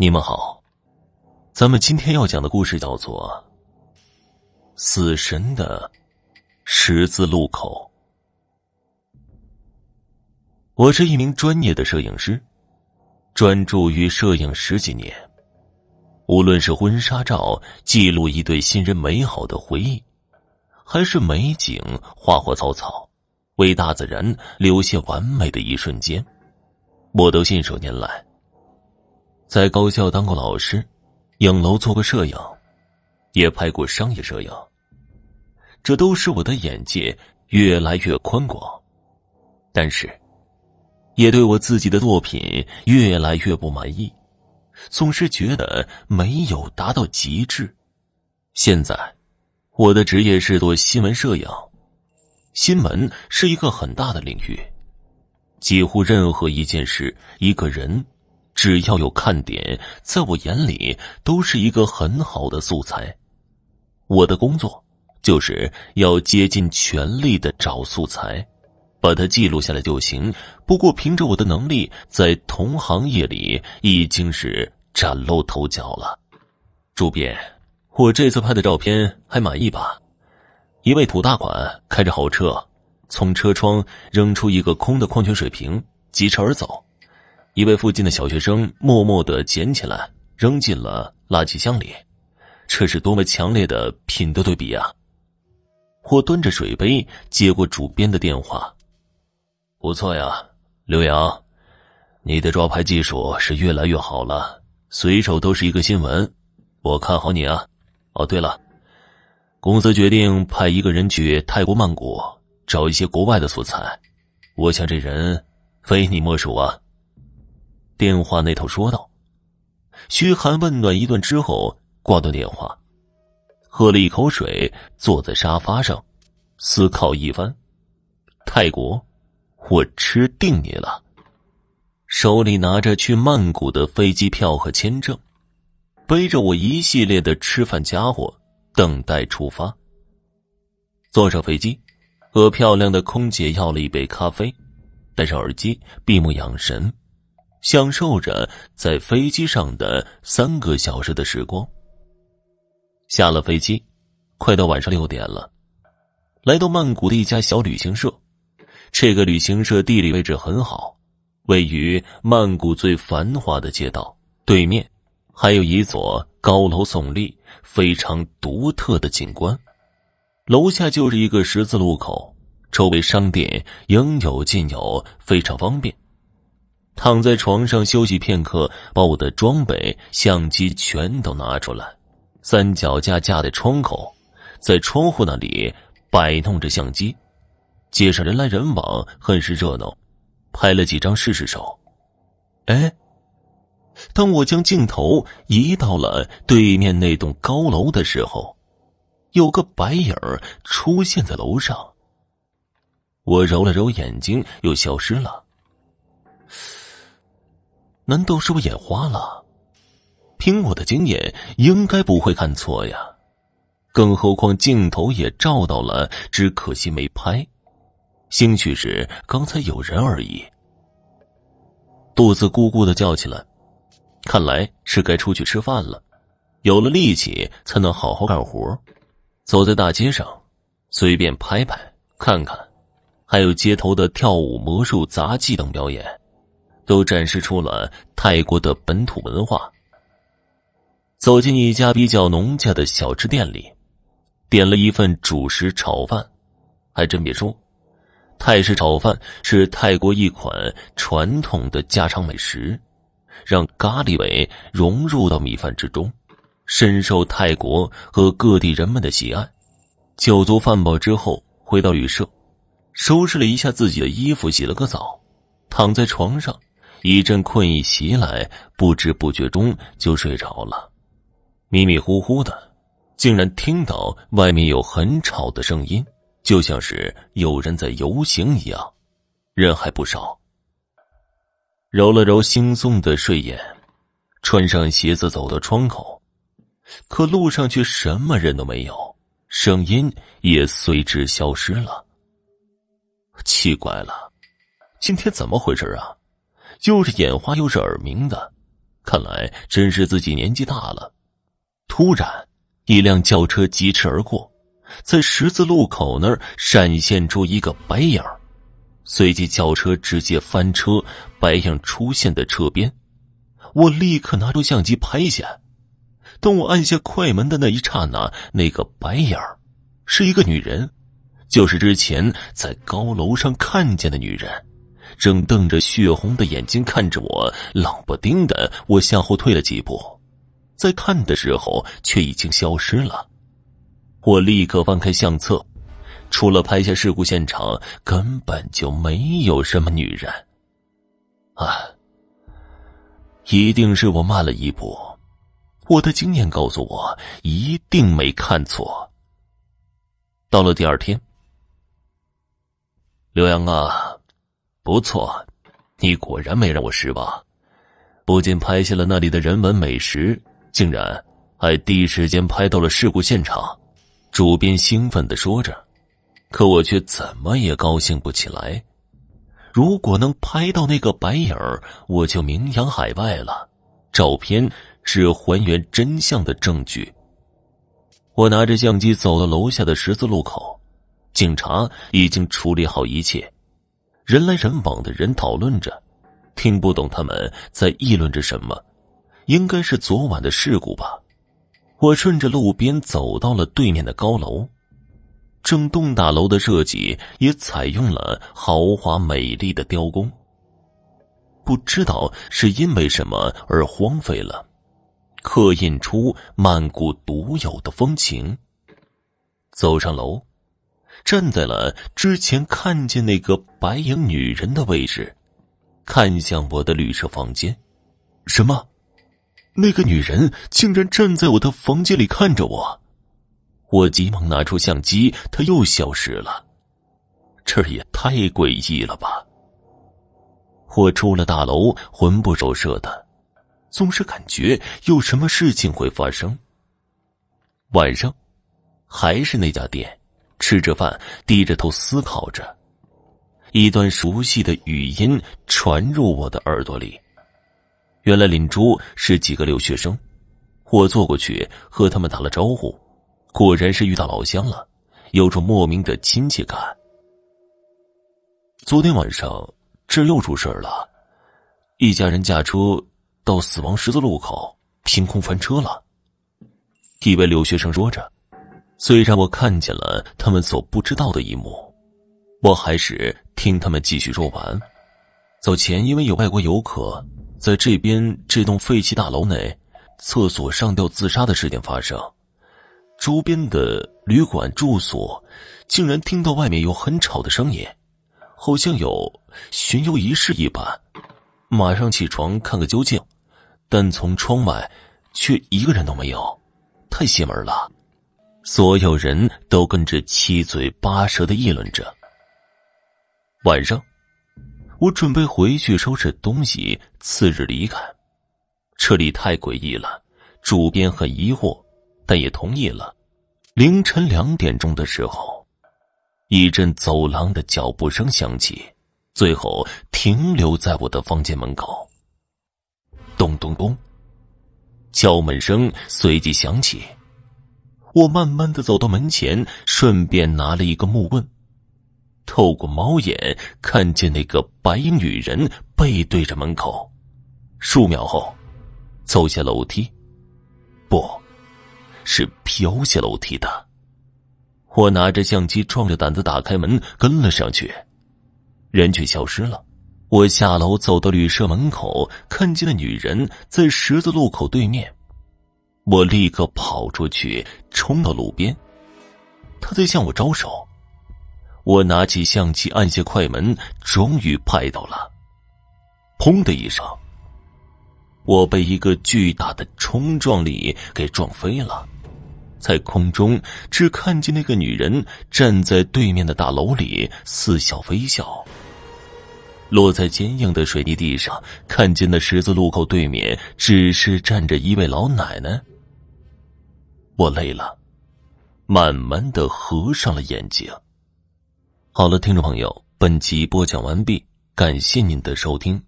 你们好，咱们今天要讲的故事叫做《死神的十字路口》。我是一名专业的摄影师，专注于摄影十几年。无论是婚纱照记录一对新人美好的回忆，还是美景花花草草，为大自然留下完美的一瞬间，我都信手拈来。在高校当过老师，影楼做过摄影，也拍过商业摄影。这都使我的眼界越来越宽广，但是，也对我自己的作品越来越不满意，总是觉得没有达到极致。现在，我的职业是做新闻摄影，新闻是一个很大的领域，几乎任何一件事、一个人。只要有看点，在我眼里都是一个很好的素材。我的工作就是要竭尽全力的找素材，把它记录下来就行。不过凭着我的能力，在同行业里已经是崭露头角了。主编，我这次拍的照片还满意吧？一位土大款开着豪车，从车窗扔出一个空的矿泉水瓶，疾驰而走。一位附近的小学生默默的捡起来，扔进了垃圾箱里。这是多么强烈的品德对比啊！我端着水杯接过主编的电话：“不错呀，刘洋，你的抓拍技术是越来越好了，随手都是一个新闻，我看好你啊！哦，对了，公司决定派一个人去泰国曼谷找一些国外的素材，我想这人非你莫属啊！”电话那头说道：“嘘寒问暖一顿之后，挂断电话，喝了一口水，坐在沙发上，思考一番。泰国，我吃定你了。手里拿着去曼谷的飞机票和签证，背着我一系列的吃饭家伙，等待出发。坐上飞机，和漂亮的空姐要了一杯咖啡，戴上耳机，闭目养神。”享受着在飞机上的三个小时的时光。下了飞机，快到晚上六点了，来到曼谷的一家小旅行社。这个旅行社地理位置很好，位于曼谷最繁华的街道对面，还有一座高楼耸立、非常独特的景观。楼下就是一个十字路口，周围商店应有尽有，非常方便。躺在床上休息片刻，把我的装备、相机全都拿出来，三脚架架在窗口，在窗户那里摆弄着相机，街上人来人往，很是热闹，拍了几张试试手。哎，当我将镜头移到了对面那栋高楼的时候，有个白影儿出现在楼上。我揉了揉眼睛，又消失了。难道是我眼花了？凭我的经验，应该不会看错呀。更何况镜头也照到了，只可惜没拍。兴许是刚才有人而已。肚子咕咕的叫起来，看来是该出去吃饭了。有了力气，才能好好干活。走在大街上，随便拍拍看看，还有街头的跳舞、魔术、杂技等表演。都展示出了泰国的本土文化。走进一家比较农家的小吃店里，点了一份主食炒饭。还真别说，泰式炒饭是泰国一款传统的家常美食，让咖喱味融入到米饭之中，深受泰国和各地人们的喜爱。酒足饭饱之后，回到旅社，收拾了一下自己的衣服，洗了个澡，躺在床上。一阵困意袭来，不知不觉中就睡着了。迷迷糊糊的，竟然听到外面有很吵的声音，就像是有人在游行一样，人还不少。揉了揉惺忪的睡眼，穿上鞋子走到窗口，可路上却什么人都没有，声音也随之消失了。奇怪了，今天怎么回事啊？又是眼花又是耳鸣的，看来真是自己年纪大了。突然，一辆轿车疾驰而过，在十字路口那儿闪现出一个白影随即轿车直接翻车，白影出现在车边。我立刻拿出相机拍下。当我按下快门的那一刹那，那个白影是一个女人，就是之前在高楼上看见的女人。正瞪着血红的眼睛看着我，冷不丁的，我向后退了几步，在看的时候却已经消失了。我立刻翻开相册，除了拍下事故现场，根本就没有什么女人。啊，一定是我慢了一步，我的经验告诉我，一定没看错。到了第二天，刘洋啊。不错，你果然没让我失望，不仅拍下了那里的人文美食，竟然还第一时间拍到了事故现场。主编兴奋的说着，可我却怎么也高兴不起来。如果能拍到那个白影儿，我就名扬海外了。照片是还原真相的证据。我拿着相机走到楼下的十字路口，警察已经处理好一切。人来人往的人讨论着，听不懂他们在议论着什么，应该是昨晚的事故吧。我顺着路边走到了对面的高楼，整栋大楼的设计也采用了豪华美丽的雕工。不知道是因为什么而荒废了，刻印出曼谷独有的风情。走上楼。站在了之前看见那个白影女人的位置，看向我的旅社房间。什么？那个女人竟然站在我的房间里看着我！我急忙拿出相机，她又消失了。这也太诡异了吧！我出了大楼，魂不守舍的，总是感觉有什么事情会发生。晚上，还是那家店。吃着饭，低着头思考着，一段熟悉的语音传入我的耳朵里。原来林珠是几个留学生，我坐过去和他们打了招呼，果然是遇到老乡了，有种莫名的亲切感。昨天晚上这又出事了，一家人驾车到死亡十字路口，凭空翻车了。一位留学生说着。虽然我看见了他们所不知道的一幕，我还是听他们继续说完。早前，因为有外国游客在这边这栋废弃大楼内厕所上吊自杀的事件发生，周边的旅馆住所竟然听到外面有很吵的声音，好像有巡游仪式一般。马上起床看个究竟，但从窗外却一个人都没有，太邪门了。所有人都跟着七嘴八舌的议论着。晚上，我准备回去收拾东西，次日离开。这里太诡异了，主编很疑惑，但也同意了。凌晨两点钟的时候，一阵走廊的脚步声响起，最后停留在我的房间门口。咚咚咚，敲门声随即响起。我慢慢的走到门前，顺便拿了一个木棍，透过猫眼看见那个白衣女人背对着门口。数秒后，走下楼梯，不，是飘下楼梯的。我拿着相机，壮着胆子打开门，跟了上去，人却消失了。我下楼走到旅社门口，看见了女人在十字路口对面。我立刻跑出去，冲到路边，他在向我招手。我拿起相机，按下快门，终于拍到了。砰的一声，我被一个巨大的冲撞力给撞飞了，在空中只看见那个女人站在对面的大楼里似笑非笑。落在坚硬的水泥地上，看见那十字路口对面只是站着一位老奶奶。我累了，慢慢的合上了眼睛。好了，听众朋友，本集播讲完毕，感谢您的收听。